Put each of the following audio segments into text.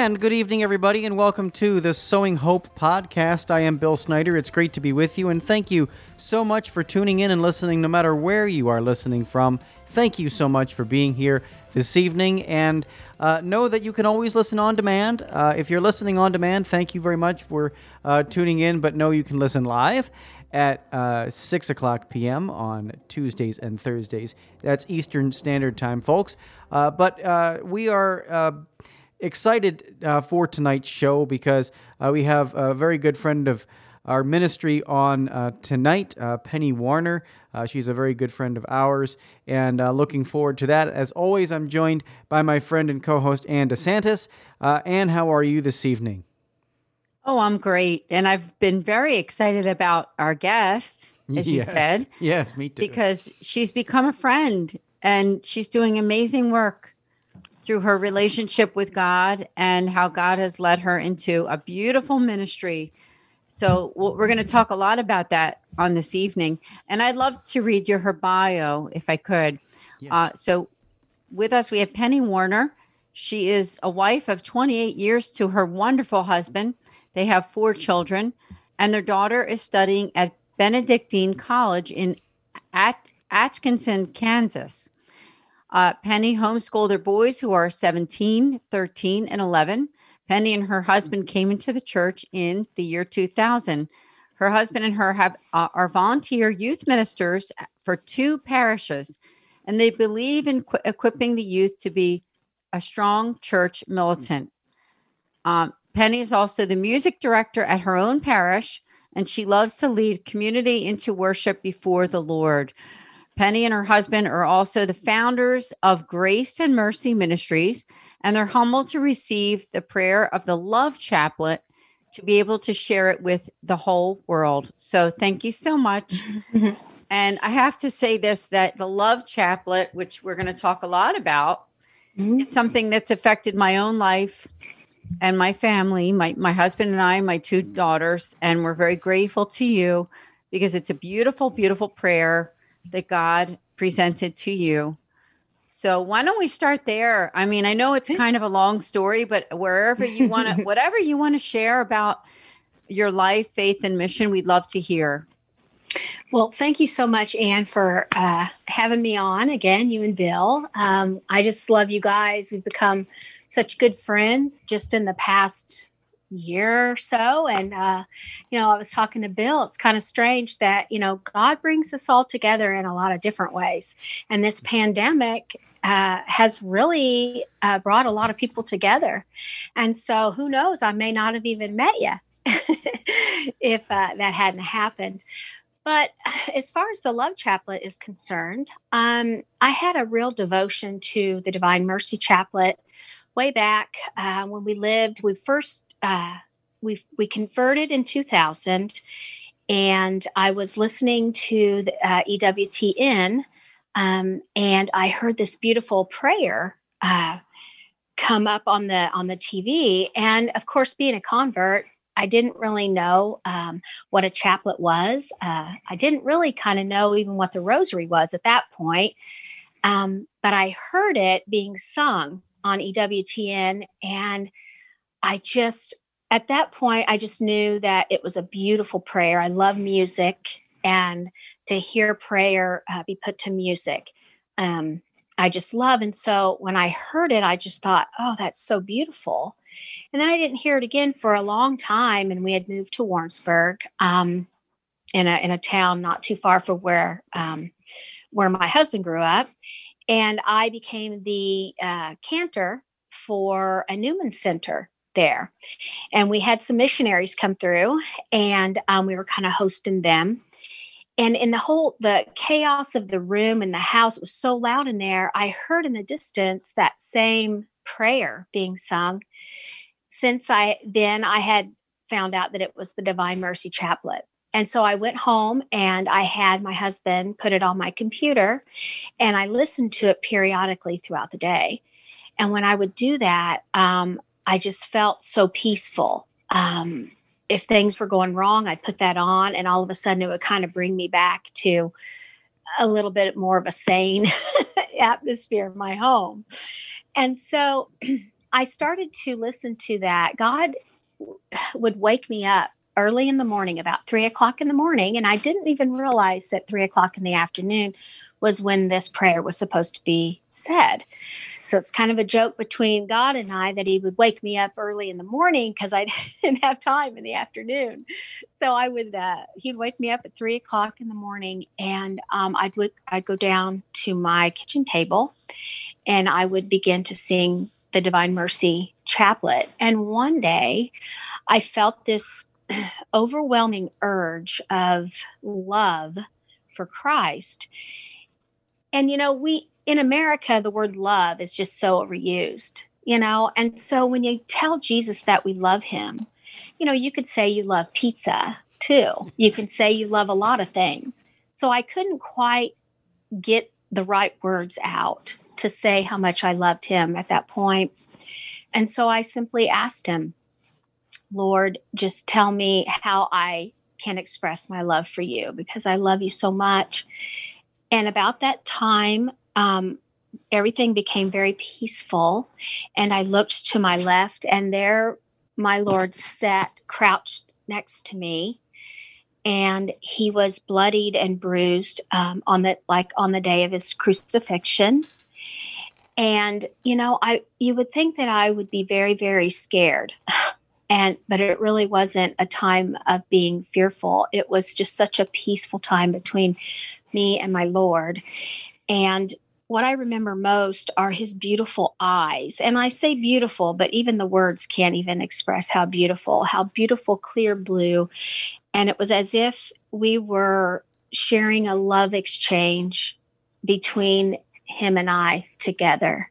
And good evening, everybody, and welcome to the Sowing Hope podcast. I am Bill Snyder. It's great to be with you, and thank you so much for tuning in and listening, no matter where you are listening from. Thank you so much for being here this evening, and uh, know that you can always listen on demand. Uh, if you're listening on demand, thank you very much for uh, tuning in, but know you can listen live at uh, 6 o'clock p.m. on Tuesdays and Thursdays. That's Eastern Standard Time, folks. Uh, but uh, we are uh, excited uh, for tonight's show because uh, we have a very good friend of our ministry on uh, tonight, uh, Penny Warner. Uh, she's a very good friend of ours, and uh, looking forward to that. As always, I'm joined by my friend and co host, Ann DeSantis. Ann, how are you this evening? Oh, I'm great. And I've been very excited about our guest, as Yeah. you said, Yes, me too. because she's become a friend and she's doing amazing work through her relationship with God and how God has led her into a beautiful ministry. So we're going to talk a lot about that on this evening. And I'd love to read you her bio if I could. Yes. Uh, so with us, we have Penny Warner. She is a wife of 28 years to her wonderful husband. They have four children, and their daughter is studying at Benedictine College in At- Atchison, Kansas. Uh, Penny homeschooled their boys who are 17, 13, and 11. Penny and her husband came into the church in the year 2000. Her husband and her have uh, are volunteer youth ministers for two parishes, and they believe in qu- equipping the youth to be a strong church militant. Um, Penny is also the music director at her own parish, and she loves to lead community into worship before the Lord. Penny and her husband are also the founders of Grace and Mercy Ministries, and they're humbled to receive the prayer of the Love Chaplet to be able to share it with the whole world. So, thank you so much. and I have to say this that the Love Chaplet, which we're going to talk a lot about, Mhm. is something that's affected my own life and my family, my my husband and I, my two daughters, and we're very grateful to you because it's a beautiful, beautiful prayer that God presented to you. So why don't we start there? I mean, I know it's kind of a long story, but wherever you want to, whatever you want to share about your life, faith, and mission, we'd love to hear. Well, thank you so much, Ann, for uh, having me on again, you and Bill. Um, I just love you guys. We've become such good friends just in the past year or so. And, uh, you know, I was talking to Bill. It's kind of strange that, you know, God brings us all together in a lot of different ways. And this pandemic uh, has really uh, brought a lot of people together. And so who knows? I may not have even met you if uh, that hadn't happened. But as far as the Love Chaplet is concerned, um, I had a real devotion to the Divine Mercy Chaplet way back uh, when we lived. We first uh, we we converted in 2000, and I was listening to the uh, EWTN, um, and I heard this beautiful prayer. Uh, come up on the on the TV and of course being a convert I didn't really know um, what a chaplet was. Uh, I didn't really kind of know even what the rosary was at that point. Um, but I heard it being sung on EWTN. And I just, at that point, I just knew that it was a beautiful prayer. I love music and to hear prayer uh, be put to music. Um, I just love. And so when I heard it, I just thought, oh, that's so beautiful. And then I didn't hear it again for a long time. And we had moved to Warrensburg, um, in a in a town not too far from where um, where my husband grew up. And I became the uh, cantor for a Newman Center there. And we had some missionaries come through, and um, we were kind of hosting them. And in the whole the chaos of the room and the house, it was so loud in there. I heard in the distance that same prayer being sung since I then I had found out that it was the Divine Mercy Chaplet. and so I went home and I had my husband put it on my computer and I listened to it periodically throughout the day. And when I would do that, um, I just felt so peaceful. Um, if things were going wrong, I'd put that on, and all of a sudden it would kind of bring me back to a little bit more of a sane atmosphere in my home. And so I started to listen to that. God would wake me up early in the morning, about three o'clock in the morning. And I didn't even realize that three o'clock in the afternoon was when this prayer was supposed to be said. So it's kind of a joke between God and I that He would wake me up early in the morning because I didn't have time in the afternoon. So I would, uh, He'd wake me up at three o'clock in the morning, and um, I'd I'd go down to my kitchen table, and I would begin to sing the Divine Mercy Chaplet. And one day, I felt this overwhelming urge of love for Christ. And, you know, we in America, the word love is just so overused, you know? And so when you tell Jesus that we love him, you know, you could say you love pizza too. You can say you love a lot of things. So I couldn't quite get the right words out to say how much I loved him at that point. And so I simply asked him, Lord, just tell me how I can express my love for you because I love you so much. And about that time, um, everything became very peaceful. And I looked to my left, and there my Lord sat crouched next to me. And he was bloodied and bruised um, on the like on the day of his crucifixion. And you know, I you would think that I would be very very scared and but it really wasn't a time of being fearful it was just such a peaceful time between me and my lord and what i remember most are his beautiful eyes and i say beautiful but even the words can't even express how beautiful how beautiful clear blue and it was as if we were sharing a love exchange between him and i together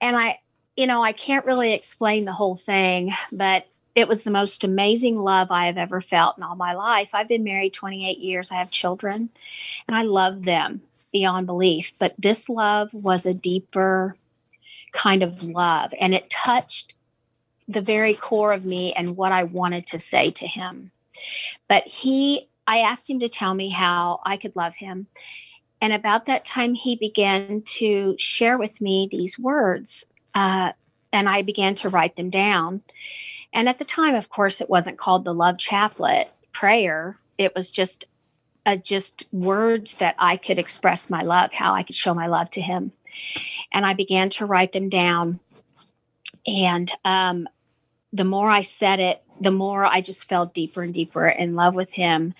and i you know, I can't really explain the whole thing, but it was the most amazing love I have ever felt in all my life. I've been married 28 years. I have children, and I love them beyond belief. But this love was a deeper kind of love, and it touched the very core of me and what I wanted to say to him. But he, I asked him to tell me how I could love him. And about that time, he began to share with me these words uh, and I began to write them down. And at the time, of course, it wasn't called the Love Chaplet prayer. It was just just words that I could express my love, how I could show my love to him. And I began to write them down. And um, the more I said it, the more I just fell deeper and deeper in love with him.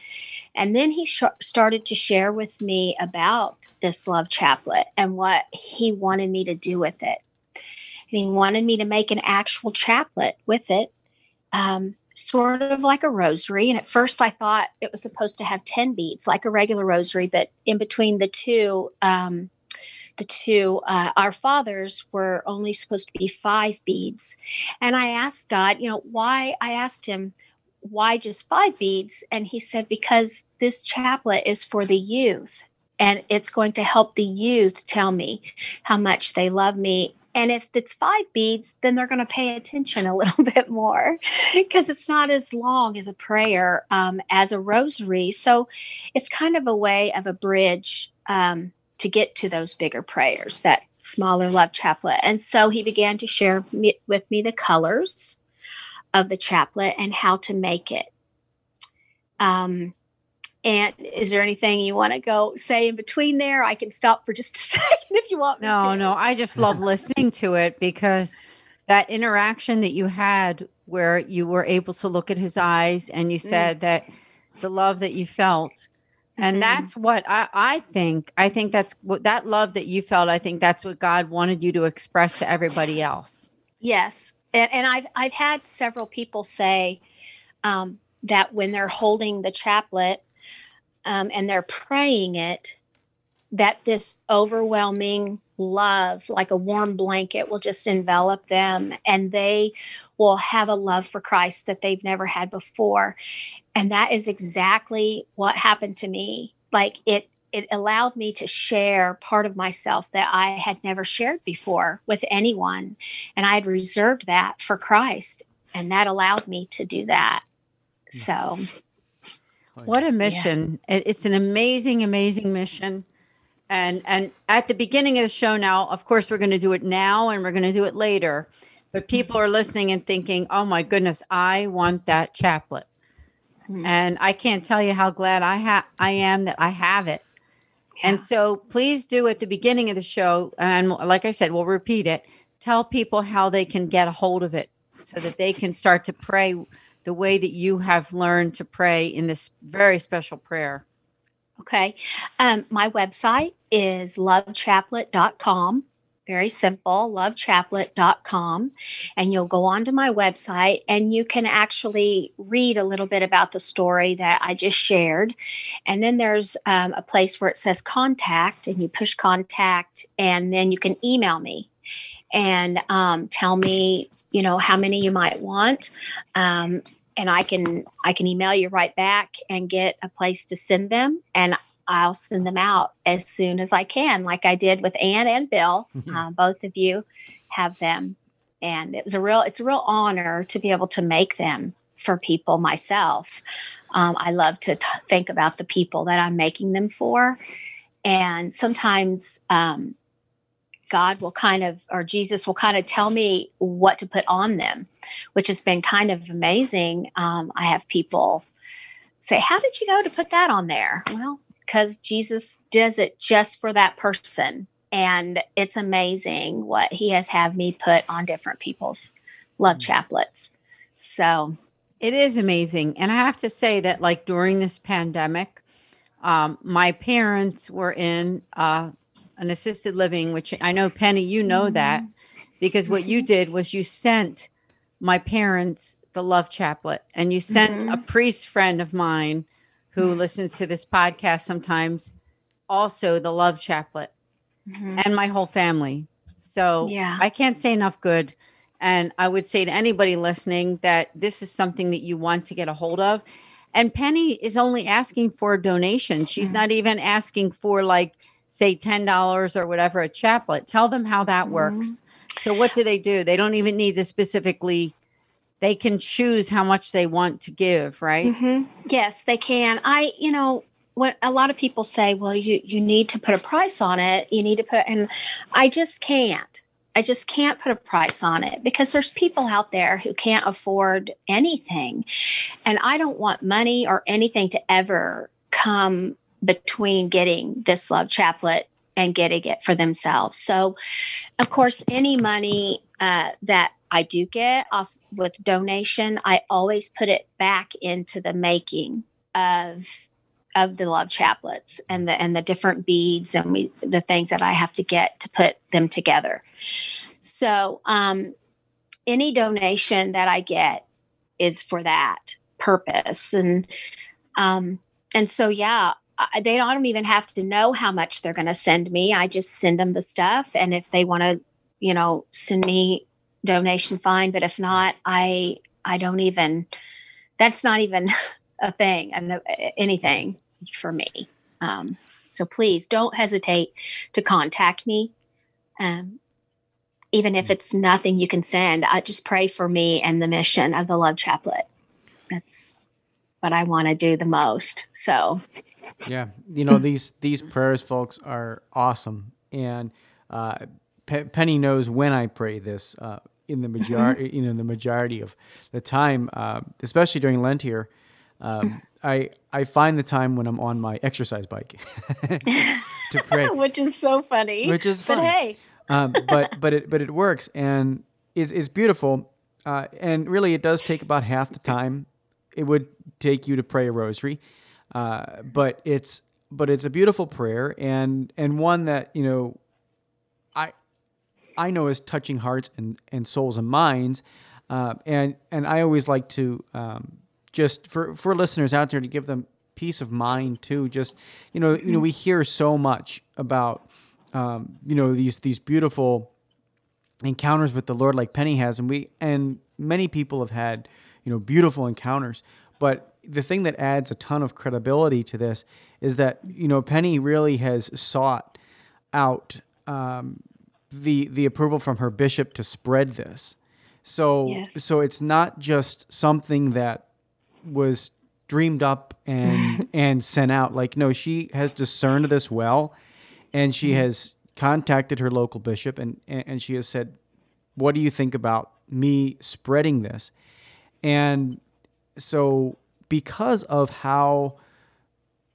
And then he sh- started to share with me about this love chaplet and what he wanted me to do with it and he wanted me to make an actual chaplet with it, um, sort of like a rosary. And at first, I thought it was supposed to have 10 beads, like a regular rosary, but in between the two, um, the two, uh, our fathers were only supposed to be five beads. And I asked God, you know, why? I asked him, why just five beads? And he said, because this chaplet is for the youth and it's going to help the youth tell me how much they love me and if it's five beads, then they're going to pay attention a little bit more because it's not as long as a prayer um, as a rosary. So it's kind of a way of a bridge um, to get to those bigger prayers, that smaller love chaplet. And so he began to share me, with me the colors of the chaplet and how to make it. Um, and is there anything you want to go say in between there? I can stop for just a second if you want no, No, I just love listening to it because that interaction that you had where you were able to look at his eyes and you mm. said mm. that the love that you felt. And mm-hmm. that's what I, I think. I think that's what that love that you felt. I think that's what God wanted you to express to everybody else. Yes. And, and I've, I've had several people say um, that when they're holding the chaplet, um, and they're praying it, that this overwhelming love, like a warm blanket, will just envelop them and they will have a love for Christ that they've never had before. and that is exactly what happened to me. Like it it allowed me to share part of myself that I had never shared before with anyone. And I had reserved that for Christ. And that allowed me to do that. Hmm. So, what a mission! Yeah. It's an amazing, amazing mission. And and at the beginning of the show now, of course, we're going to do it now and we're going to do it later. But people are listening and thinking, "Oh my goodness, I want that chaplet." Mm-hmm. And I can't tell you how glad I have I am that I have it and so please do at the beginning of the show, and like I said, we'll repeat it. Tell people how they can get a hold of it so that they can start to pray the way that you have learned to pray in this very special prayer. Okay. Um, my website is lovechaplet.com very simple, lovechaplet.com. And you'll go onto my website and you can actually read a little bit about the story that I just shared. And then there's um, a place where it says contact, and you push contact, and then you can email me and um, tell me, you know, how many you might want. Um, and I can I can email you right back and get a place to send them. And I'll send them out as soon as I can, like I did with Ann and Bill. Uh, both of you have them, and it was a real it's a real honor to be able to make them for people myself. Um, I love to t- think about the people that I'm making them for, and sometimes um, God will kind of or Jesus will kind of tell me what to put on them, which has been kind of amazing. Um, I have people say, How did you know to put that on there? Well, because Jesus does it just for that person. And it's amazing what he has had me put on different people's love mm. chaplets. So it is amazing. And I have to say that, like, during this pandemic, um, my parents were in uh, an assisted living, which I know, Penny, you know mm-hmm. that because what you did was you sent my parents the love chaplet and you sent mm-hmm. a priest friend of mine who listens to this podcast sometimes also the love chaplet mm-hmm. and my whole family. So yeah. I can't say enough good. And I would say to anybody listening that this is something that you want to get a hold of. And Penny is only asking for a donation. She's mm-hmm. not even asking for like say $10 or whatever a chaplet. Tell them how that mm-hmm. works. So what do they do? They don't even need to specifically they can choose how much they want to give, right? Mm-hmm. Yes, they can. I, you know, what a lot of people say, well, you you need to put a price on it. You need to put, and I just can't. I just can't put a price on it because there's people out there who can't afford anything, and I don't want money or anything to ever come between getting this love chaplet and getting it for themselves. So, of course, any money uh, that I do get off with donation, I always put it back into the making of of the love chaplets and the and the different beads and we, the things that I have to get to put them together. So um, any donation that I get is for that purpose and um, and so yeah they don't even have to know how much they're going to send me. I just send them the stuff and if they want to you know send me donation fine but if not i i don't even that's not even a thing anything for me. Um, so please don't hesitate to contact me um, even if it's nothing you can send. I just pray for me and the mission of the love chaplet. That's what i want to do the most so yeah you know these these prayers folks are awesome and uh, Penny knows when I pray this. Uh, in the majority, mm-hmm. you know, the majority of the time, uh, especially during Lent here, um, I I find the time when I'm on my exercise bike to pray, which is so funny. Which is funny. But hey, um, but but it but it works and it's, it's beautiful. Uh, and really, it does take about half the time it would take you to pray a rosary. Uh, but it's but it's a beautiful prayer and and one that you know I I know is touching hearts and, and souls and minds. Uh, and and I always like to um, just for for listeners out there to give them peace of mind too. Just you know you know we hear so much about um, you know these these beautiful encounters with the Lord like Penny has, and we and many people have had you know beautiful encounters. But the thing that adds a ton of credibility to this is that you know Penny really has sought out um, the the approval from her bishop to spread this. So Yes. so it's not just something that was dreamed up and and sent out. Like no, she has discerned this well, and she has contacted her local bishop and and and she has said, "What do you think about me spreading this?" And so because of how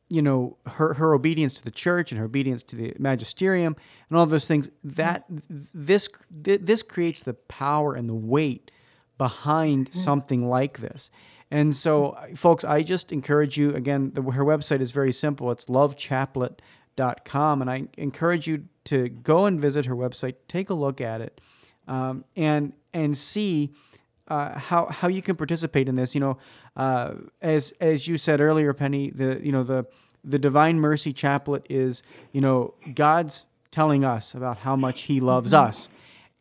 you know her her obedience to the church and her obedience to the magisterium and all those things that this this creates the power and the weight behind something like this. And so folks i just encourage you again the, her website is very simple. It's lovechaplet.com and i encourage you to go and visit her website take a look at it um, and and see uh, how how you can participate in this. You know, uh, as as you said earlier, Penny, the you know the the Divine Mercy Chaplet is you know God's telling us about how much He loves us,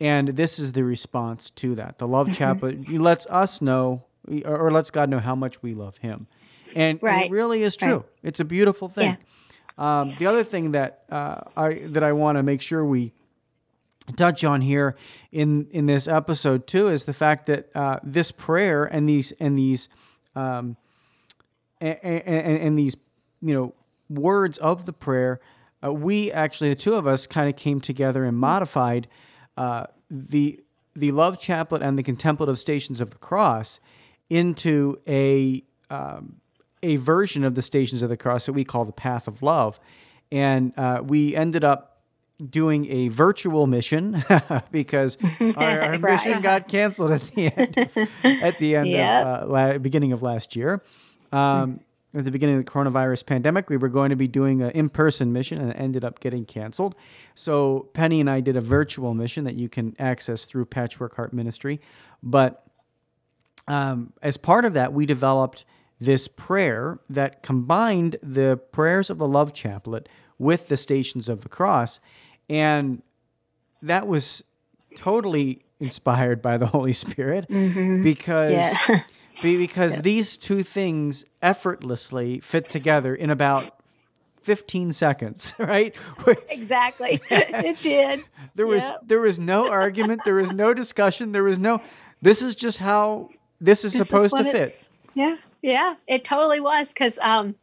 and this is the response to that. The Love Chaplet lets us know, or, or lets God know how much we love Him, and, and Right. it really is true. Right. It's a beautiful thing. Um, the other thing that uh, I that I want to make sure we touch on here in in this episode too is the fact that uh, this prayer and these and these um, and, and, and these you know words of the prayer uh, we actually the two of us kind of came together and modified uh, the the love chaplet and the contemplative stations of the cross into a um, a version of the stations of the cross that we call the path of love. And uh, we ended up doing a virtual mission because our, our Right. mission got canceled at the end of, at the end Yep. of uh, la- beginning of last year. Um, at the beginning of the coronavirus pandemic, we were going to be doing an in-person mission, and it ended up getting canceled. So Penny and I did a virtual mission that you can access through Patchwork Heart Ministry. But um, as part of that, we developed this prayer that combined the prayers of the Love Chaplet with the Stations of the Cross, and that was totally inspired by the Holy Spirit because Yeah. be- because these two things effortlessly fit together in about 15 seconds, right? exactly. it did. There was Yep. there was no argument, there was no discussion, there was no this is just how this is This is supposed to fit. Yeah, yeah, it totally was because, um,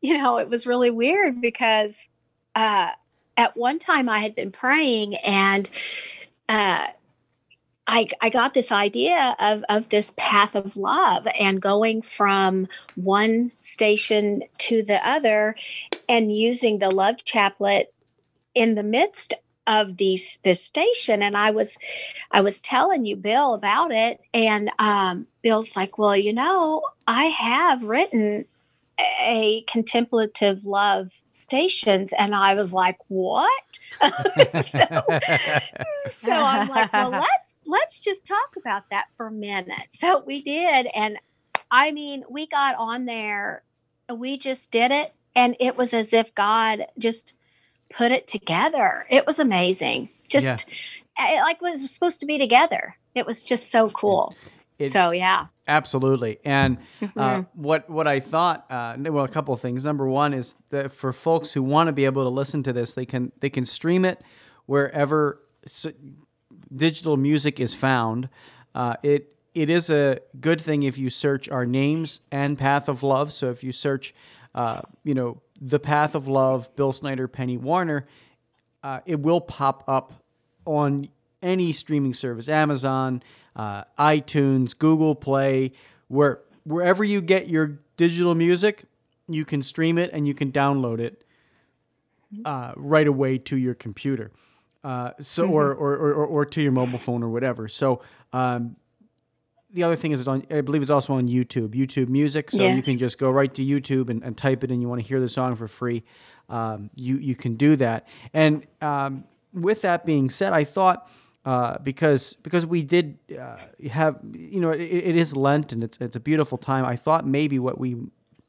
you know, it was really weird because uh, at one time I had been praying and uh, I I got this idea of of this path of love and going from one station to the other and using the love chaplet in the midst of these this station. And I was I was telling you Bill about it. And um Bill's like, "Well, you know, I have written a contemplative love stations." And I was like, "What?" so, so I'm like, "Well, let's let's just talk about that for a minute." So we did and I mean, we got on there, we just did it and it was as if God just put it together. It was amazing. Just Yeah. it, like it was supposed to be together. It was just so cool. It- so yeah. Absolutely. And uh, what what I thought, uh, well, a couple of things. Number one is that for folks who want to be able to listen to this, they can they can stream it wherever s- digital music is found. Uh, it it is a good thing if you search our names and Path of Love. So if you search, uh, you know, the Path of Love, Bill Snyder, Penny Warner, uh, it will pop up on any streaming service Amazon, uh, iTunes, Google Play, where wherever you get your digital music, you can stream it and you can download it uh, right away to your computer. Uh, so or, or, or, or, or to your mobile phone or whatever. So um, the other thing is, on, I believe it's also on YouTube, YouTube Music. So you can just go right to YouTube and, and type it in. You want to hear the song for free. Um, you you can do that. And um, with that being said, I thought uh, because because we did uh, have you know it, it is Lent and it's it's a beautiful time. I thought maybe what we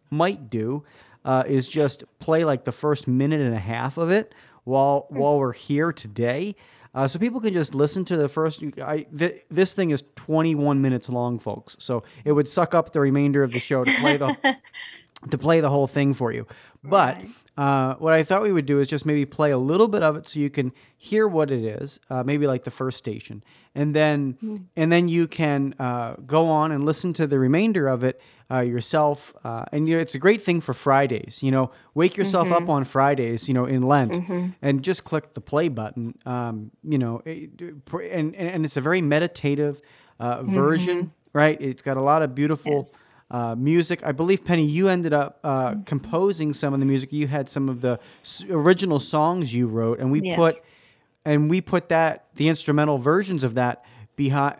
might do uh, is just play like the first minute and a half of it while while we're here today. Uh, so people can just listen to the first. I, th- this thing is 21 minutes long, folks. So it would suck up the remainder of the show to play the to play the whole thing for you. But Right. Uh, what I thought we would do is just maybe play a little bit of it so you can hear what it is, uh, maybe like the first station, and then and then you can uh, go on and listen to the remainder of it uh, yourself. Uh, and you know, it's a great thing for Fridays. You know, wake yourself up on Fridays. You know, in Lent, and just click the play button. Um, you know, it- and and it's a very meditative uh, version, right? It's got a lot of beautiful Yes. Uh, music. I believe Penny, you ended up uh, composing some of the music. You had some of the s- original songs you wrote, and we Yes. put and we put that the instrumental versions of that behind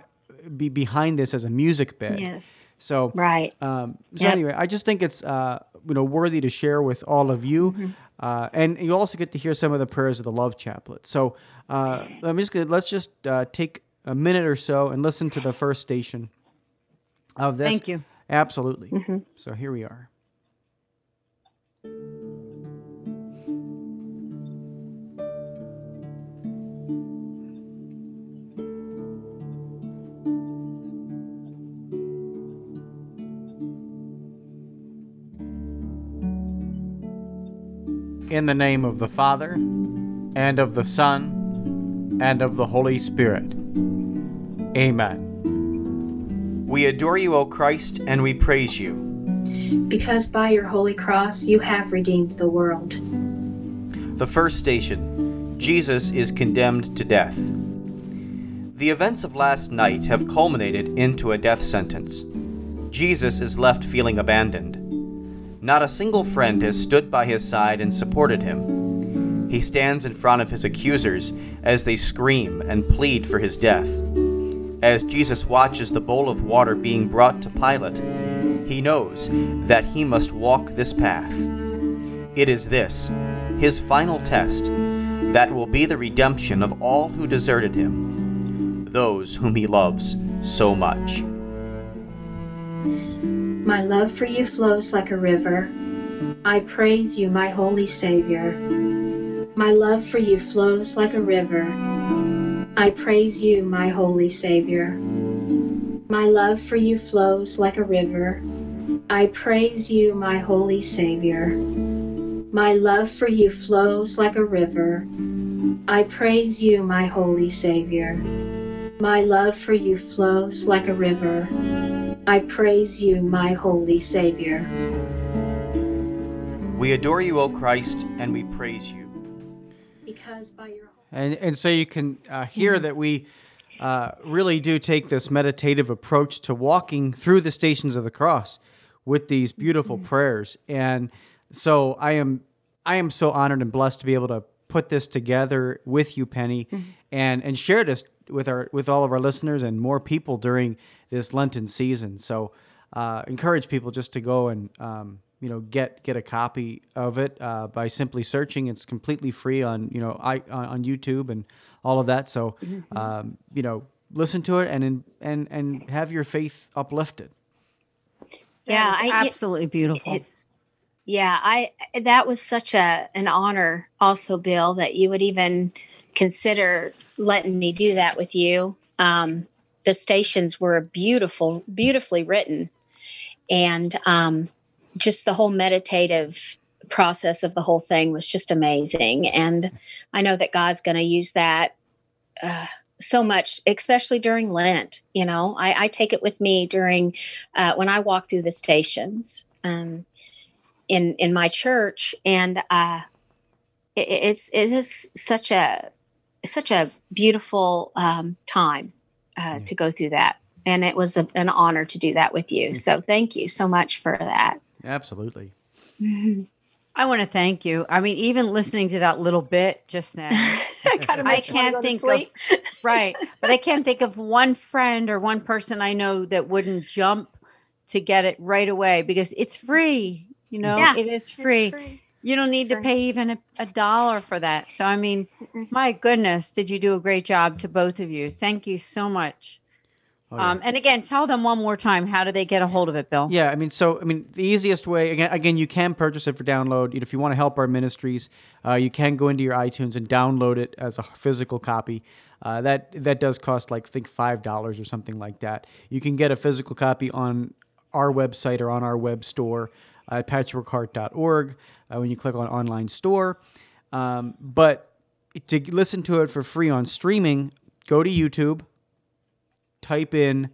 be behind this as a music bed. Yes. So Right. um, so Yep. anyway, I just think it's uh, you know worthy to share with all of you, Mm-hmm. uh, and you also get to hear some of the prayers of the Love Chaplet. So uh, let me just let's just uh, take a minute or so and listen to the first station of this. Thank you. Absolutely. Mm-hmm. So here we are. In the name of the Father, and of the Son, and of the Holy Spirit. Amen. We adore you, O Christ, and we praise you. because by your holy cross you have redeemed the world. The first station Jesus is condemned to death. The events of last night have culminated into a death sentence. Jesus is left feeling abandoned. Not a single friend has stood by his side and supported him. He stands in front of his accusers as they scream and plead for his death. As Jesus watches the bowl of water being brought to Pilate, he knows that he must walk this path. It is this, his final test, that will be the redemption of all who deserted him, those whom he loves so much. My love for you flows like a river. I praise you, my holy Savior. My love for you flows like a river. I praise you, my holy Savior. My love for you flows like a river. I praise you, my holy Savior. My love for you flows like a river. I praise you, my holy Savior. My love for you flows like a river. I praise you, my holy Savior. We adore you, O Christ, and we praise you. Because by your And, and so you can uh, hear that we uh, really do take this meditative approach to walking through the stations of the cross with these beautiful prayers. And so I am I am so honored and blessed to be able to put this together with you, Penny, and and share this with our with all of our listeners and more people during this Lenten season. So uh, encourage people just to go and um, you know get get a copy of it uh, by simply searching. It's completely free on you know I on on YouTube and all of that. So um, you know listen to it and in, and and have your faith uplifted. Yeah, I- absolutely beautiful. Yeah, I that was such a an honor also, Bill, that you would even consider letting me do that with you. Um, the stations were beautiful, beautifully written, and um, just the whole meditative process of the whole thing was just amazing. And I know that God's going to use that uh, so much, especially during Lent. You know, I, I take it with me during uh, when I walk through the stations um, in in my church, and uh, it, it's it is such a such a beautiful um, time uh, to go through that, and it was a, an honor to do that with you. So thank you so much for that. Absolutely. I want to thank you. I mean, even listening to that little bit just now, Kinda I makes you wanna can't think of right, but I can't think of one friend or one person I know that wouldn't jump to get it right away because it's free. You know, Yeah, it is It's free. You don't need to pay even a, a dollar for that. So, I mean, my goodness, did you do a great job to both of you? Thank you so much. Oh, yeah. Um, and again, tell them one more time how do they get a hold of it, Bill? Yeah, I mean, so I mean, the easiest way again, again, you can purchase it for download. You know, if you want to help our ministries, uh, you can go into your iTunes and download it as a physical copy. Uh, that that does cost like I think five dollars or something like that. You can get a physical copy on our website or on our web store at patchworkheart.org uh, when you click on online store. Um, but to listen to it for free on streaming, go to YouTube, type in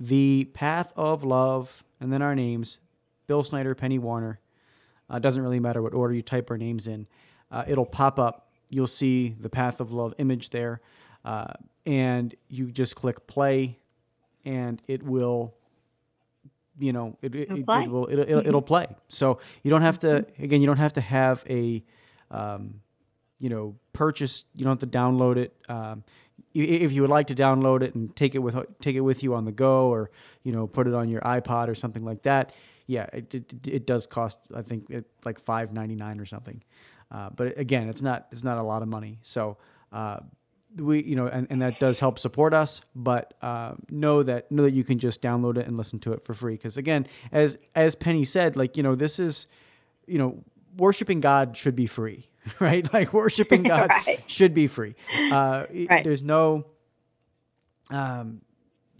the Path of Love, and then our names Bill Snyder, Penny Warner. Uh, doesn't really matter what order you type our names in. Uh, it'll pop up. You'll see the Path of Love image there. Uh, and you just click play, and it will you know it, it, it, it will it'll, it'll, it'll, play so you don't have to again you don't have to have a um, you know purchase you don't have to download it um, if you would like to download it and take it with take it with you on the go or you know put it on your ipod or something like that yeah it, it, it does cost i think like 5.99 or something. Uh, but again it's not it's not a lot of money. So uh, we you know and, and that does help support us but uh, know that know that you can just download it and listen to it for free. Because again as as penny said like you know this is you know worshiping god should be free right like worshiping god right. should be free uh, right. there's no um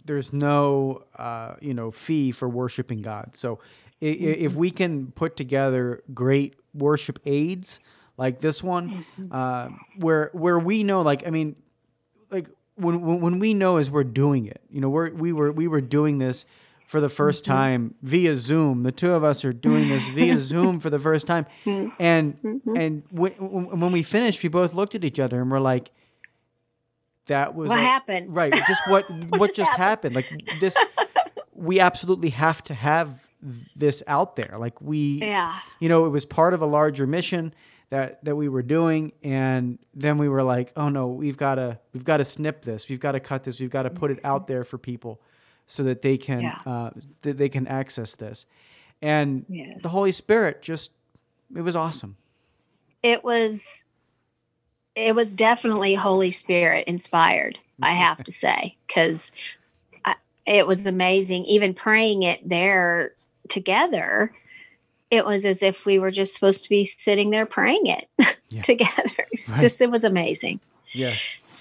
there's no uh, you know fee for worshiping god so mm-hmm. if we can put together great worship aids like this one, mm-hmm. uh, where where we know, like I mean, like when when we know as we're doing it, you know, we're we were we were doing this for the 1st mm-hmm. time via Zoom. The two of us are doing this via Zoom for the first time, mm-hmm. and mm-hmm. and when, when we finished, we both looked at each other and we're like, "That was what a, happened." Right? Just what what, what just happened? happened? Like this, we absolutely have to have this out there. Like we, yeah, you know, it was part of a larger mission that that we were doing and then we were like oh no we've got to we've got to snip this we've got to cut this we've got to put it out there for people so that they can yeah. uh, that they can access this and yes. the holy spirit just it was awesome it was it was definitely holy spirit inspired i have to say because it was amazing even praying it there together it was as if we were just supposed to be sitting there praying it yeah. together. Right. Just it was amazing. Yeah.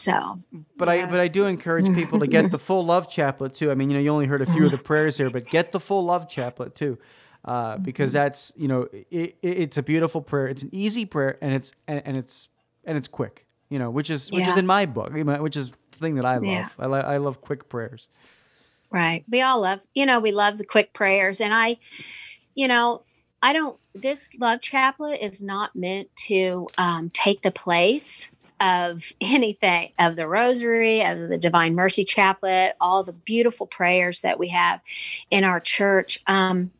So, but yes. I but I do encourage people to get the full love chaplet too. I mean, you know, you only heard a few of the prayers here, but get the full love chaplet too, uh, because mm-hmm. that's you know, it, it's a beautiful prayer. It's an easy prayer, and it's and, and it's and it's quick. You know, which is which yeah. is in my book, which is the thing that I love. Yeah. I, I love quick prayers. Right. We all love, you know, we love the quick prayers, and I, you know, I don't, this love chaplet is not meant to um, take the place of anything, of the rosary, of the Divine Mercy chaplet, all the beautiful prayers that we have in our church. Um,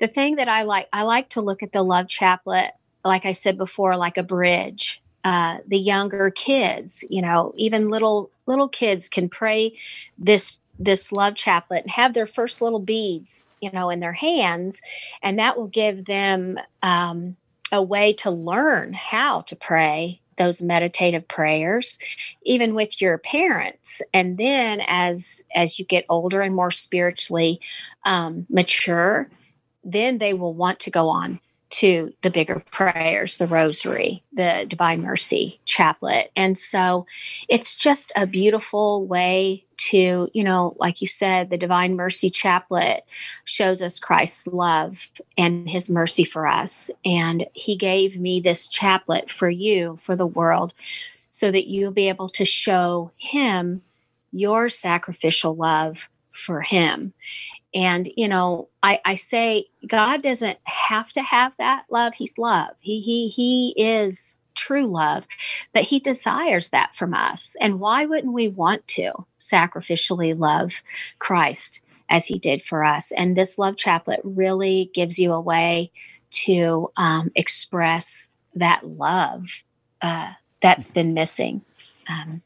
the thing that I like, I like to look at the love chaplet, like I said before, like a bridge. Uh, the younger kids, you know, even little little kids can pray this this love chaplet and have their first little beads you know in their hands and that will give them um, a way to learn how to pray those meditative prayers even with your parents. And then as as you get older and more spiritually um, mature then they will want to go on to the bigger prayers, the rosary, the Divine Mercy chaplet. And so it's just a beautiful way to, you know, like you said, the Divine Mercy chaplet shows us Christ's love and his mercy for us. And he gave me this chaplet for you, for the world, so that you'll be able to show him your sacrificial love for him and you know I, I say god doesn't have to have that love. He's love. He he he is true love but he desires that from us. And why wouldn't we want to sacrificially love christ as he did for us? And this love chaplet really gives you a way to um, express that love uh, that's been missing um,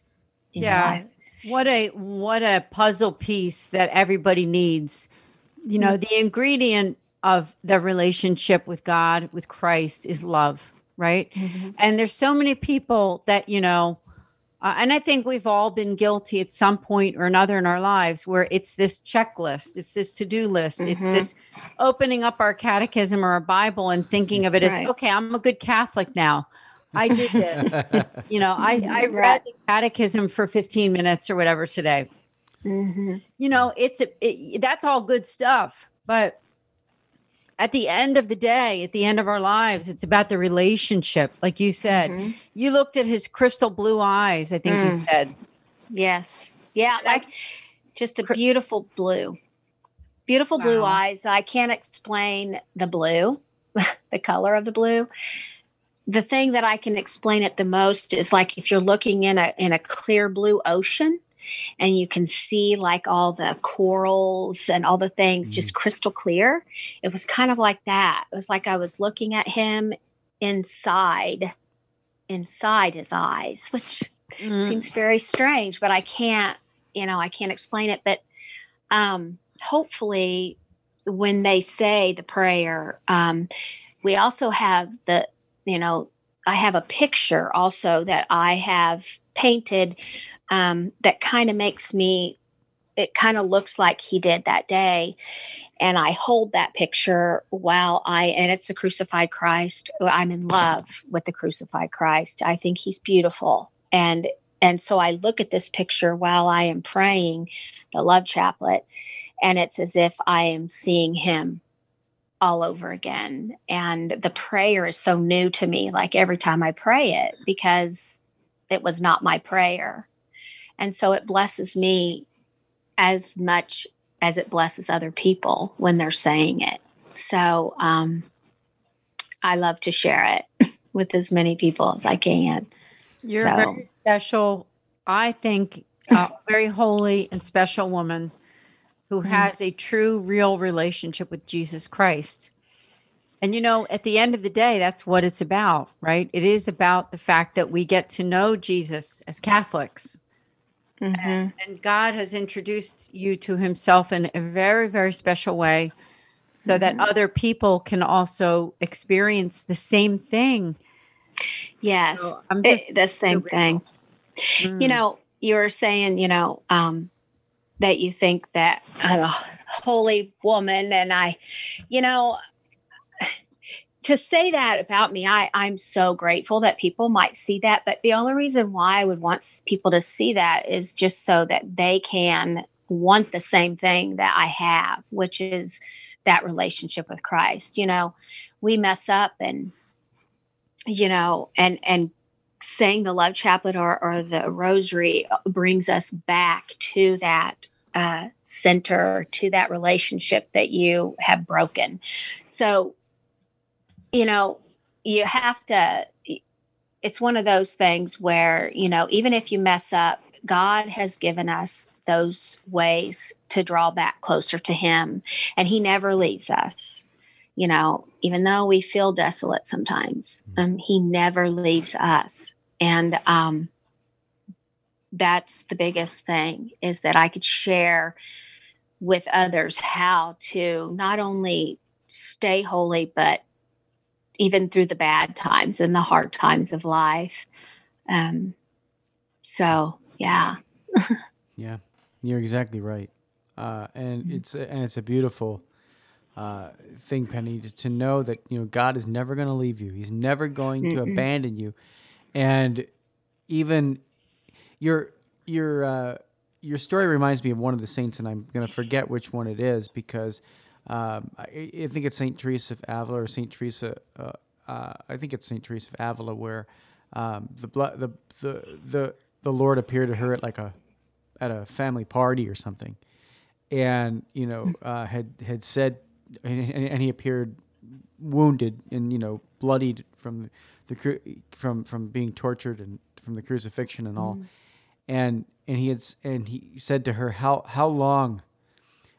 yeah what a what a puzzle piece that everybody needs. You know, the ingredient of the relationship with God, with Christ is love, right? Mm-hmm. And there's so many people that, you know, uh, and I think we've all been guilty at some point or another in our lives where it's this checklist, it's this to do list, mm-hmm. it's this opening up our catechism or our Bible and thinking of it right. as, okay, I'm a good Catholic now. I did this. you know, I, I read the catechism for 15 minutes or whatever today. hmm You know, it's it, that's all good stuff, but at the end of the day, at the end of our lives, it's about the relationship. Like you said, Mhm. you looked at his crystal blue eyes. I think you Mm. said, Yes. Yeah, like just a beautiful blue. Beautiful blue Wow. eyes. I can't explain the blue, the color of the blue. The thing that I can explain it the most is like if you're looking in a in a clear blue ocean and you can see like all the corals and all the things just crystal clear. It was kind of like that. It was like I was looking at him inside inside his eyes, which Mm. seems very strange but i can't you know i can't explain it but um hopefully when they say the prayer um we also have the you know i have a picture also that i have painted um that kind of makes me it kind of looks like he did that day. And i hold that picture while i and it's the crucified christ. I'm in love with the crucified christ. I think he's beautiful. And and so i look at this picture while i am praying the love chaplet and it's as if i am seeing him all over again. And the prayer is so new to me like every time i pray it because it was not my prayer. And so it blesses me as much as it blesses other people when they're saying it. So um i love to share it with as many people as i can. You're a So- very special, I think, a very holy and special woman who Mhm. has a true, real relationship with Jesus Christ. And you know, at the end of the day, that's what it's about, right? It is about the fact that we get to know Jesus as Catholics. Mhm. And God has introduced you to himself in a very, very special way so that Mhm. other people can also experience the same thing. yes So I'm It- just the same thing you Mm. know you were saying you know um that you think that i'm a holy woman and i you know to say that about me i i'm so grateful that people might see that. But the only reason why i would want people to see that is just so that they can want the same thing that i have which is that relationship with christ. You know we mess up and you know and and saying the love chaplet or, or the rosary brings us back to that uh, center to that relationship that you have broken. So you know you have to it's one of those things where you know even if you mess up god has given us those ways to draw back closer to him and he never leaves us. You know even though we feel desolate sometimes um, he never leaves us. And um, that's the biggest thing is that i could share with others how to not only stay holy but even through the bad times and the hard times of life um, so yeah Yeah, you're exactly right, uh, and Mm-hmm. it's a, and it's a beautiful uh, thing, Penny, to, to know that you know God is never going to leave you. He's never going to Mm-mm. abandon you, and even your your uh, your story reminds me of one of the saints, and I'm going to forget which one it is because um, I, I think it's Saint Teresa of Avila or Saint Teresa. Uh, uh, I think it's Saint Teresa of Avila where um, the, blo- the the the the Lord appeared to her at like a at a family party or something, and you know uh, had had said, and, and he appeared wounded and you know bloodied from the from from being tortured and from the crucifixion and all, and and he had and he said to her, how how long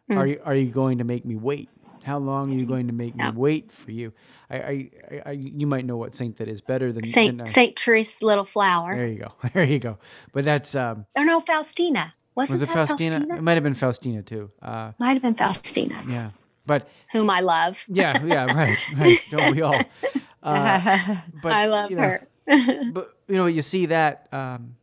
are you are you going to make me wait? How long are you going to make me wait for you? I, I, I, you might know what saint that is better than saint than, uh, saint teresa's little flower There you go, there you go. But that's um, or no faustina Wasn't was it that Faustina? It might have been Faustina too. Uh, might have been faustina yeah, but whom i love yeah, yeah, right, right. Don't we all? Uh, but i love you know, her but you know, you see that um,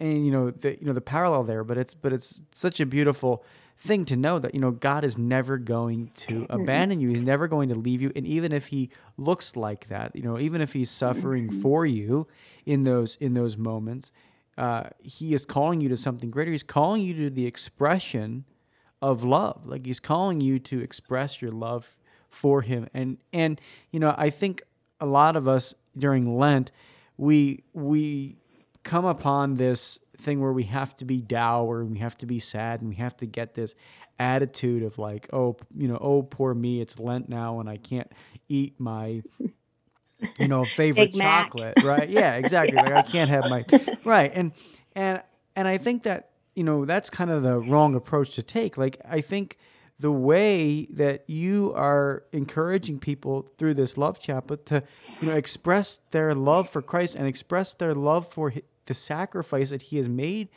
and you know the you know the parallel there, but it's but it's such a beautiful thing to know that you know God is never going to abandon you. He's never going to leave you, and even if He looks like that, you know, even if He's suffering Mm-hmm. for you in those in those moments, uh, He is calling you to something greater. He's calling you to the expression of love. Like He's calling you to express your love for Him, and and you know, I think a lot of us during Lent, we we come upon this thing where we have to be dour and we have to be sad and we have to get this attitude of like oh you know oh poor me it's lent now and i can't eat my you know favorite Big Mac. chocolate right yeah exactly like i can't have my right and and and i think that you know that's kind of the wrong approach to take like i think the way that you are encouraging people through this love chaplet to you know express their love for christ and express their love for the sacrifice that he has made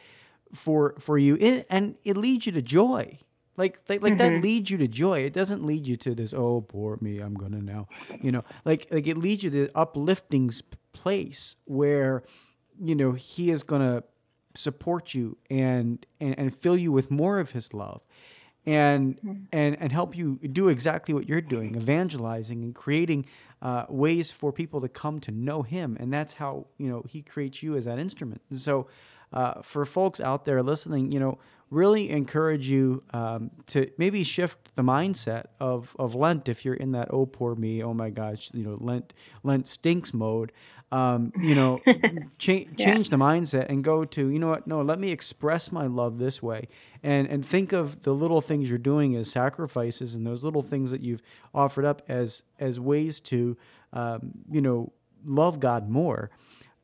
for for you it, and it leads you to joy. Like like, like that mm-hmm. leads you to joy. It doesn't lead you to this oh poor me i'm gonna now you know? Like like it leads you to uplifting place where you know he is gonna support you and and, and fill you with more of his love and mm-hmm. and and help you do exactly what you're doing evangelizing and creating uh, ways for people to come to know him. And that's how you know he creates you as that instrument. And so uh, for folks out there listening you know really encourage you um, to maybe shift the mindset of of lent if you're in that oh poor me. Oh my gosh you know lent lent stinks mode. Um, you know cha- change the mindset and go to you know what? No let me express my love this way. And and think of the little things you're doing as sacrifices and those little things that you've offered up as as ways to um, you know love god more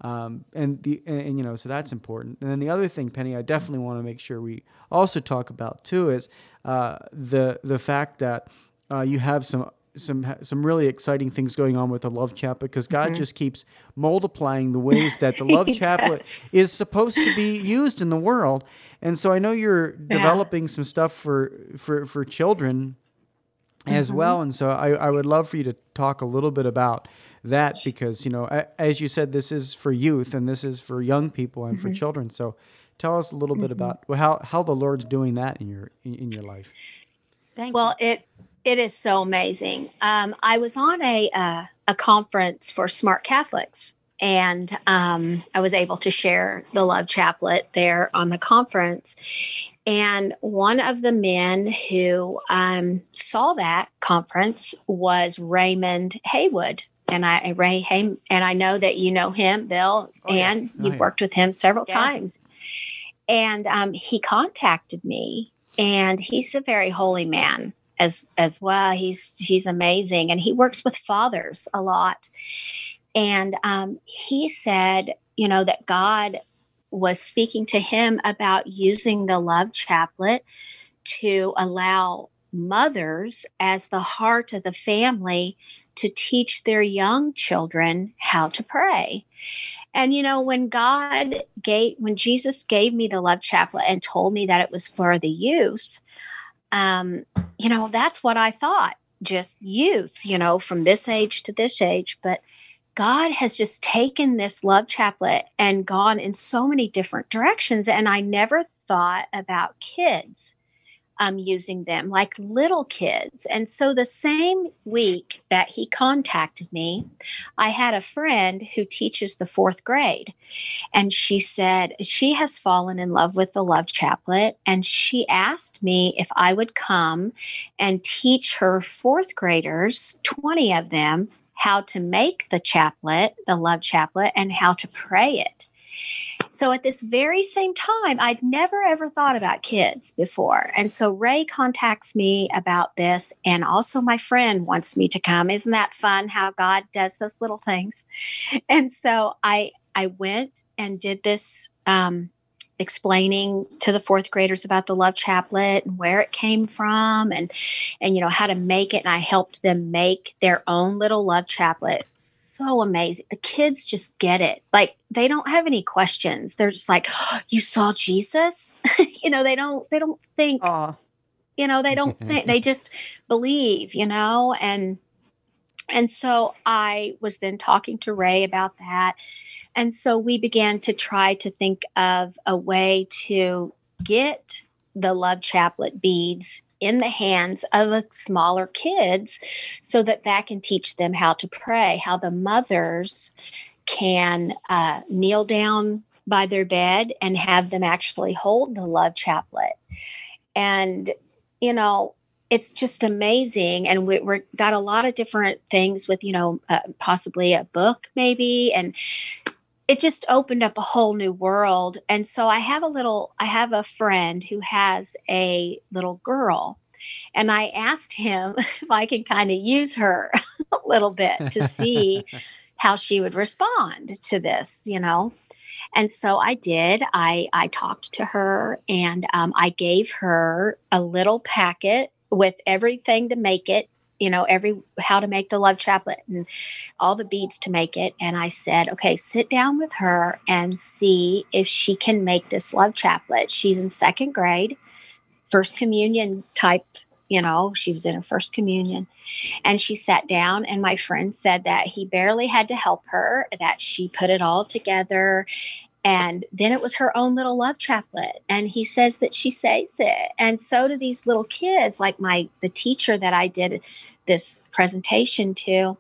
um, and the and, and, you know so that's important. And then the other thing penny i definitely want to make sure we also talk about too is uh, the the fact that uh, you have some some some really exciting things going on with the love chaplet because God just keeps multiplying the ways that the love chaplet is supposed to be used in the world. And so I know you're developing some stuff for for for children as well. And so I, I would love for you to talk a little bit about that because you know as you said this is for youth and this is for young people and for children. So tell us a little bit about how how the Lord's doing that in your in, in your life. Thank Well, it it is so amazing. Um, I was on a uh, a conference for smart Catholics, and um, I was able to share the Love Chaplet there on the conference. And one of the men who um, saw that conference was Raymond Haywood. And I Ray Hay, and I know that you know him, Bill, Oh, yeah. and Oh, you've yeah. worked with him several Yes. times. And um, he contacted me, and he's a very holy man as as well. He's he's amazing, and he works with fathers a lot. And um, he said, you know, that God was speaking to him about using the love chaplet to allow mothers as the heart of the family to teach their young children how to pray. And you know, when God gave, when Jesus gave me the love chaplet and told me that it was for the youth, um, you know, that's what I thought, just youth, you know, from this age to this age. But God has just taken this love chaplet and gone in so many different directions. And I never thought about kids um, using them, like little kids. And so the same week that he contacted me, I had a friend who teaches the fourth grade. And she said she has fallen in love with the love chaplet. And she asked me if I would come and teach her fourth graders, 20 of them, how to make the chaplet, the love chaplet, and how to pray it. So at this very same time, I'd never ever thought about kids before. And so Ray contacts me about this, and also my friend wants me to come. Isn't that fun how God does those little things? And so I I went and did this um, explaining to the fourth graders about the love chaplet and where it came from and and you know how to make it and I helped them make their own little love chaplet so amazing. The kids just get it. Like they don't have any questions. They're just like oh, you saw Jesus? You know they don't they don't think Oh, you know they don't think they just believe you know? And and so i was then talking to ray about that. And so we began to try to think of a way to get the love chaplet beads in the hands of smaller kids so that that can teach them how to pray, how the mothers can uh, kneel down by their bed and have them actually hold the love chaplet. And, you know, it's just amazing. And we, we got a lot of different things with, you know, uh, possibly a book maybe. And it just opened up a whole new world. And so I have a little, I have a friend who has a little girl. And I asked him if I could kind of use her a little bit to see how she would respond to this, you know. And so I did. I I talked to her and um, I gave her a little packet with everything to make it. You know, every how to make the love chaplet and all the beads to make it. And I said, okay, sit down with her and see if she can make this love chaplet. She's in second grade, first communion type you know, she was in her first communion. And she sat down, and my friend said that he barely had to help her, that she put it all together. And then it was her own little love chaplet. And he says that she says it. And so do these little kids, like my the teacher that I did this presentation to.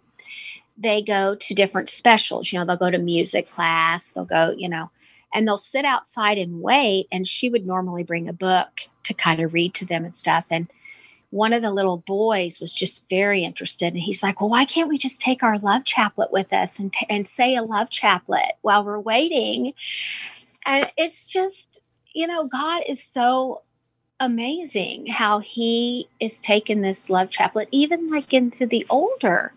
They go to different specials. You know, they'll go to music class, they'll go, you know, and they'll sit outside and wait. And she would normally bring a book to kind of read to them and stuff. And one of the little boys was just very interested and he's like well why can't we just take our love chaplet with us and, t- and say a love chaplet while we're waiting? And it's just you know god is so amazing how he is taking this love chaplet even like into the older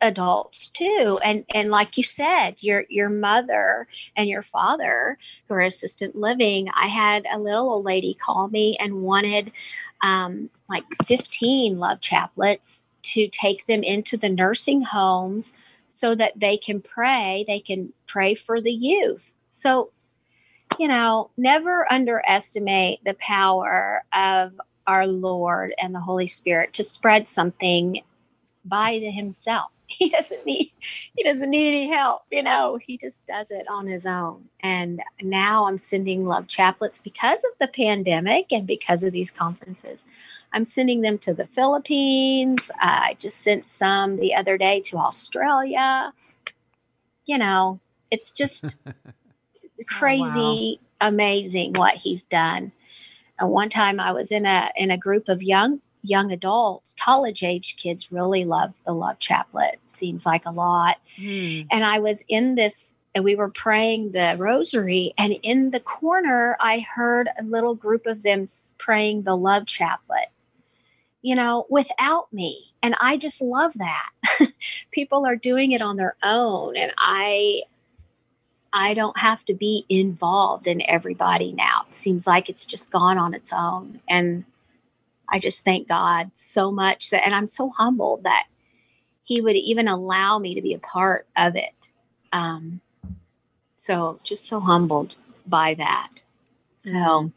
adults too. And and like you said your your mother and your father who are assistant living i had a little old lady call me and wanted um, like 15 love chaplets to take them into the nursing homes so that they can pray. They can pray for the youth. So, you know, never underestimate the power of our Lord and the Holy Spirit to spread something by himself. He doesn't need he doesn't need any help, you know. He just does it on his own. And now I'm sending love chaplets because of the pandemic and because of these conferences. I'm sending them to the Philippines. I just sent some the other day to Australia. You know, it's just crazy, oh, wow. amazing what he's done. And one time I was in a in a group of young young adults, college age kids really love the love chaplet. Seems like a lot. Mm. And I was in this and we were praying the rosary and in the corner I heard a little group of them praying the love chaplet you know, without me. And I just love that. People are doing it on their own and I I don't have to be involved in everybody now. It seems like it's just gone on its own and I just thank God so much that and I'm so humbled that he would even allow me to be a part of it. Um so just so humbled by that. So mm-hmm.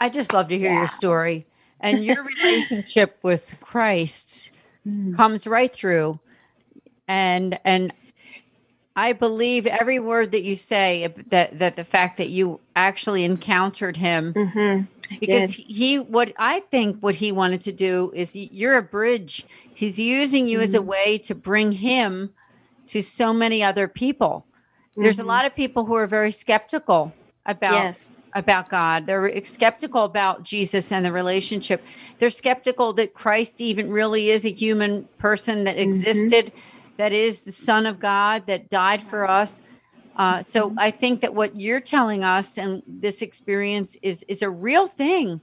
I just love to hear yeah. your story and your relationship with Christ mm. comes right through and and I believe every word that you say that that the fact that you actually encountered him mm-hmm. Because he what I think what he wanted to do is you're a bridge. He's using you mm-hmm. as a mm-hmm. way to bring him to so many other people. There's mm-hmm. a lot of people who are very skeptical about yes about God. They're skeptical about Jesus and the relationship. They're skeptical that Christ even really is a human person that mm-hmm. existed, mm-hmm. that is the Son of God that died for us. Uh, so mm-hmm. I think that what you're telling us and this experience is is a real thing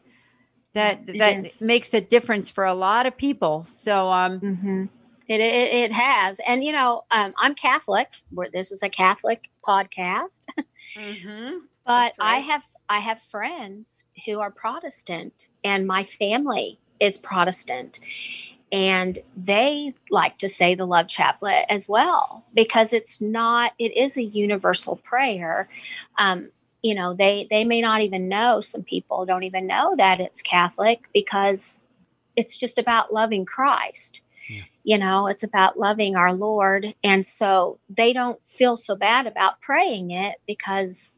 that that makes a difference for a lot of people. So um, mm-hmm. it, it, it has, and you know, um, I'm Catholic. Where this is a Catholic podcast, mm-hmm. but right. I have I have friends who are Protestant, and my family is Protestant. And they like to say the love chaplet as well because it's not, it is a universal prayer. Um, you know, they, they may not even know, some people don't even know that it's Catholic because it's just about loving Christ. Yeah. You know, it's about loving our Lord. And so they don't feel so bad about praying it because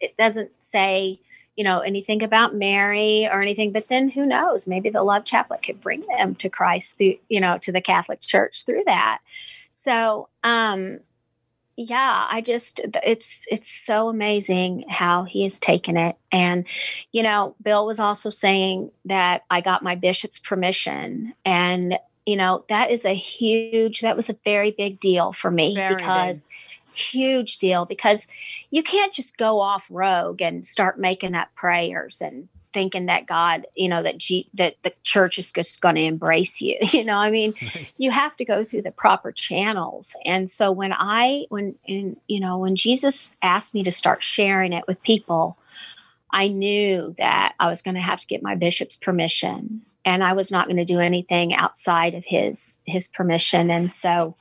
it doesn't say, you know, anything about Mary or anything. But then who knows? Maybe the love chaplet could bring them to Christ through, you know, to the Catholic Church through that. So, um, yeah, I just it's it's so amazing how he has taken it. And you know, Bill was also saying that I got my bishop's permission and you know, that is a huge that was a very big deal for me very because big huge deal because you can't just go off rogue and start making up prayers and thinking that God, you know, that G, that the church is just going to embrace you. You know, I mean, right. you have to go through the proper channels. And so when I, when, in, you know, when Jesus asked me to start sharing it with people, I knew that I was going to have to get my bishop's permission, and I was not going to do anything outside of his his permission. And so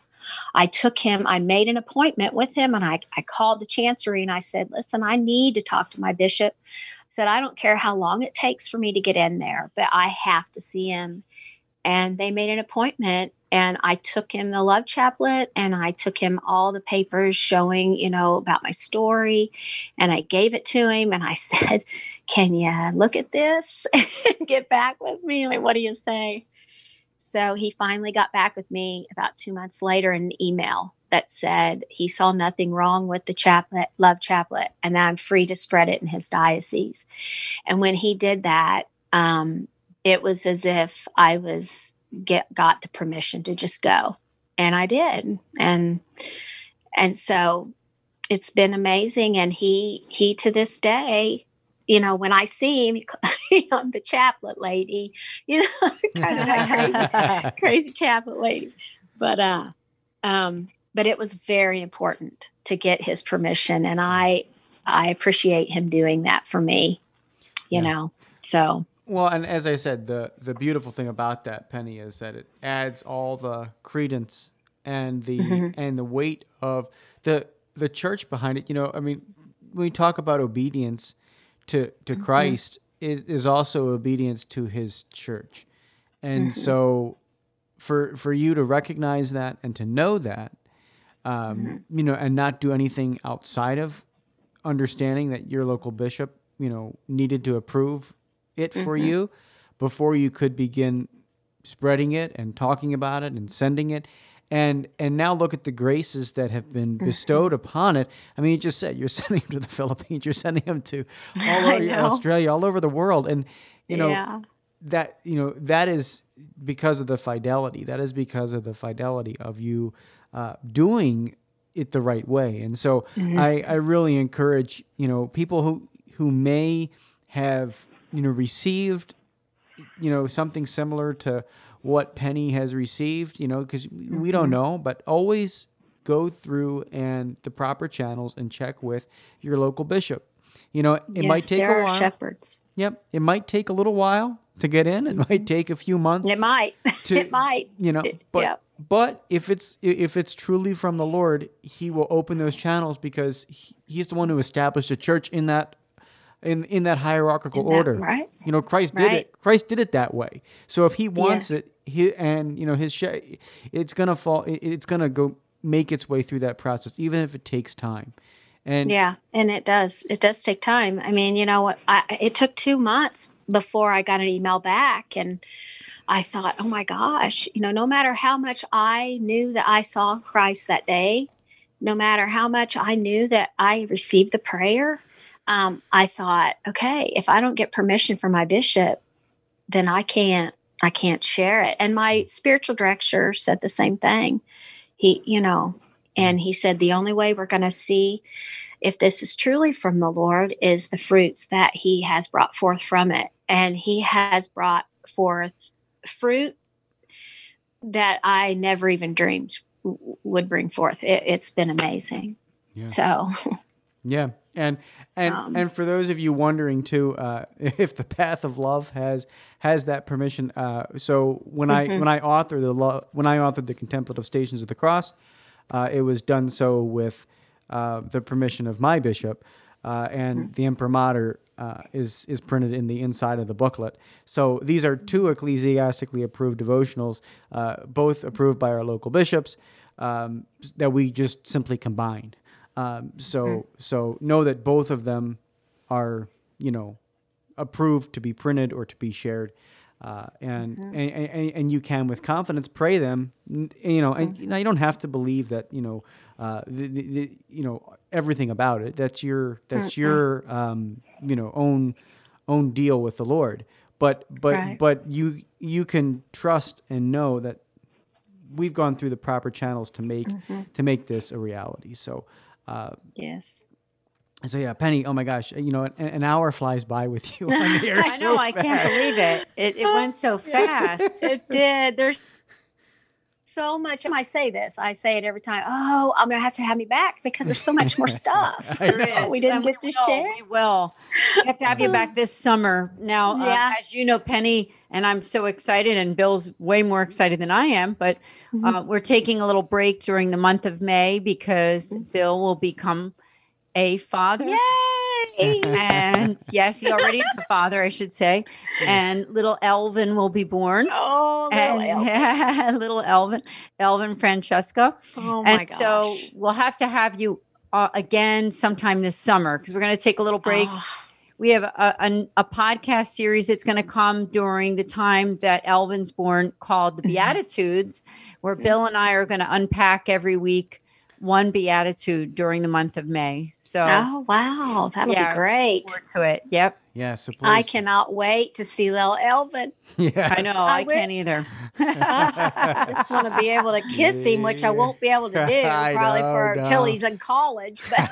I took him, I made an appointment with him and I, I called the chancery and I said, listen, I need to talk to my bishop. I said, I don't care how long it takes for me to get in there, but I have to see him. And they made an appointment and I took him the love chaplet and I took him all the papers showing, you know, about my story. And I gave it to him and I said, Can you look at this and get back with me? Like, what do you say? So he finally got back with me about two months later in an email that said he saw nothing wrong with the chaplet, love chaplet, and I'm free to spread it in his diocese. And when he did that, um, it was as if I was get got the permission to just go, and I did, and and so it's been amazing. And he he to this day you know, when I see him, I'm the chaplet lady, you know, kind of like crazy, crazy chaplet lady. But uh, um, but it was very important to get his permission, and I I appreciate him doing that for me. You yeah. know, so well, and as I said, the the beautiful thing about that penny is that it adds all the credence and the mm-hmm. and the weight of the the church behind it. You know, I mean, when we talk about obedience, to to mm-hmm. Christ is, is also obedience to His church, and mm-hmm. so for for you to recognize that and to know that, um, mm-hmm. you know, and not do anything outside of understanding that your local bishop, you know, needed to approve it for mm-hmm. you before you could begin spreading it and talking about it and sending it and and now look at the graces that have been mm-hmm. bestowed upon it. I mean, you just said you're sending him to the Philippines, you're sending him to all over Australia, all over the world, and you know yeah. that you know that is because of the fidelity. That is because of the fidelity of you uh, doing it the right way. And so mm-hmm. I I really encourage you know people who who may have you know received you know something similar to what Penny has received, you know, because mm-hmm. we don't mm-hmm. know, but always go through and the proper channels and check with your local bishop. You know, it yes, might take a while. Shepherds. Yep, it might take a little while to get in. It might mm-hmm. take a few months. It might. To, it might. You know, but yep. but if it's if it's truly from the Lord, He will open those channels because he, He's the one who established a church in that in in that hierarchical in that, order. Right. You know, Christ right. did it. Christ did it that way. So if He wants yeah. it, he and you know his sh- it's gonna fall. It's gonna go make its way through that process, even if it takes time. And yeah, and it does. It does take time. I mean, you know what? It took two months before I got an email back, and I thought, oh my gosh, you know, no matter how much I knew that I saw Christ that day, no matter how much I knew that I received the prayer, um, I thought, okay, if I don't get permission from my bishop, then I can't I can't share it. And my spiritual director said the same thing. He, you know, and he said the only way we're going to see if this is truly from the Lord is the fruits that he has brought forth from it. And he has brought forth fruit that I never even dreamed would bring forth. It, has been amazing. Yeah. So, yeah. And and um, and for those of you wondering too, uh, if the path of love has has that permission. Uh, so when mm-hmm. I when I authored the lo- when I authored the contemplative stations of the cross, uh, it was done so with uh, the permission of my bishop uh, and mm-hmm. the imprimatur uh, is is printed in the inside of the booklet. So these are two ecclesiastically approved devotionals, uh, both approved by our local bishops, um, that we just simply combined. Um, so so know that both of them are you know approved to be printed or to be shared. Uh, and, and, and and you can with confidence pray them. You know and you, know, you don't have to believe that you know uh, the, the, the, you know everything about it. That's your that's your um, you know own own deal with the lord. But but Right. but you you can trust and know that we've gone through the proper channels to make to make this a reality. So uh, Yes. so yeah, Penny. Oh my gosh, you know, an, an hour flies by with you on here. I know. so I can't believe it. It, it went so fast. It did. There's so much. And I say this, I say it every time. Oh, I'm going to have to have me back because there's so much more stuff. I There know. is, We didn't and get to will, share. We will. We have to have you back this summer. Now, uh, as you know, Penny, and I'm so excited, and Bill's way more excited than I am, but Mm-hmm. uh, we're taking a little break during the month of May because Bill will become a father. Yay! And yes, he already is a father, I should say. And little Elvin will be born. Oh, little and little Elvin, Elvin Francesca. Oh my and gosh. so we'll have to have you uh, again sometime this summer because we're going to take a little break. Oh, We have a, a, a podcast series that's going to come during the time that Elvin's born called Mm-hmm. The Beatitudes, where Bill and I are going to unpack every week one beatitude during the month of May. So oh, wow. That'll Yeah. be great. to it. Yep. Yeah, so please. I cannot wait to see little Elvin. Yes. I know. I I, can't either. I just want to be able to kiss him, which I won't be able to do I probably know, for no. till he's in college. But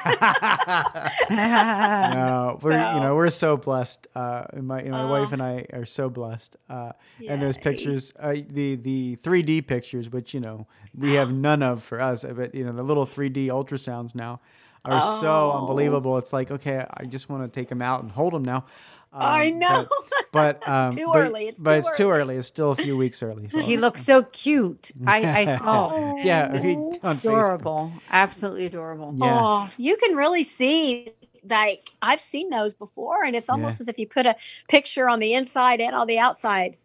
no, we're you know we're so blessed. Uh, and my my Oh. wife and I are so blessed. Uh, and those pictures, uh, the the 3D pictures, which you know we have none of for us, but you know the little 3D ultrasounds now are so Oh. unbelievable. It's like okay, I just want to take them out and hold them now. I Um, know. But, but um, Too but- early. It's but too it's too early. early. It's still a few weeks early. he looks so cute. I, I saw. Yeah, he- on Facebook. adorable. Absolutely adorable. Yeah. Oh, you can really see like I've seen those before, and it's almost as if you put a picture on the inside and on the outside.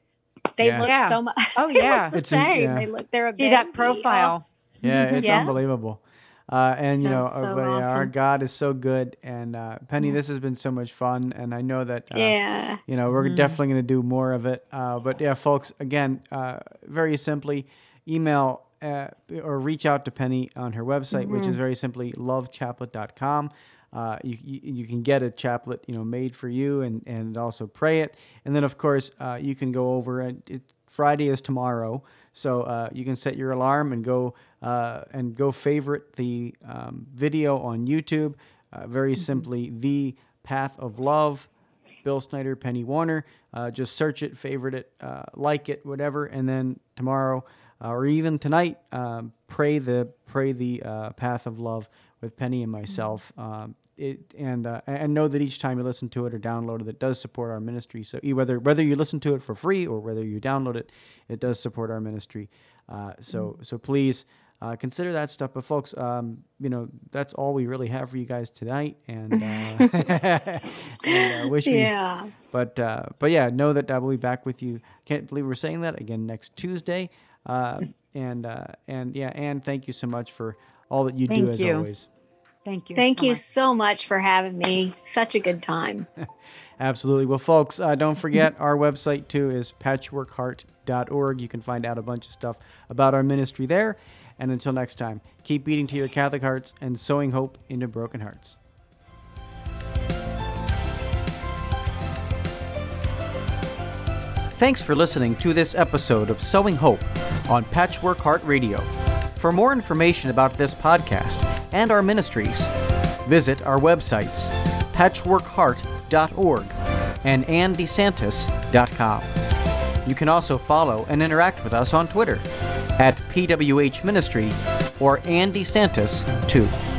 They Yeah. look Yeah. so much. Oh, they look yeah. the It's in- same. yeah. They look. They're a See that baby. profile. Yeah, it's Yeah. unbelievable. Uh, and you know, uh, so but, yeah, our. God is so good. And uh, Penny, this has been so much fun, and I know that uh, yeah. you know we're Mhm. definitely going to do more of it. Uh, but yeah, folks, again, uh, very simply, email uh, or reach out to Penny on her website, which Mm-hmm. is very simply lovechaplet.com. Uh, you, you, you can get a chaplet, you know, made for you, and and also pray it. And then, of course, uh, you can go over and it, Friday is tomorrow, so uh, you can set your alarm and go uh, and go favorite the um, video on YouTube. Uh, very simply, the Path of Love. Bill Snyder, Penny Warner. Uh, just search it, favorite it, uh, like it, whatever, and then tomorrow uh, or even tonight, um, pray the pray the uh, path of love with Penny and myself. Um, it and uh, and know that each time you listen to it or download it, it does support our ministry. So whether whether you listen to it for free or whether you download it, it does support our ministry. Uh, so so please. Uh, consider that stuff, but folks, um, you know that's all we really have for you guys tonight, and, uh, and uh, wish we Yeah. but uh, but yeah, know that I will be back with you. Can't believe we're saying that again next Tuesday. Uh, and uh, and yeah, and thank you so much for all that you do as you. always. Thank you. Thank so you much. so much for having me. Such a good time. Absolutely. Well, folks, uh, don't forget our website too is patchworkheart.org. You can find out a bunch of stuff about our ministry there. And until next time, keep beating to your Catholic hearts and sowing hope into broken hearts. Thanks for listening to this episode of Sowing Hope on Patchwork Heart Radio. For more information about this podcast and our ministries, visit our websites patchworkheart.org and andesantis.com. You can also follow and interact with us on Twitter at PWH Ministry or Andy Santis 2.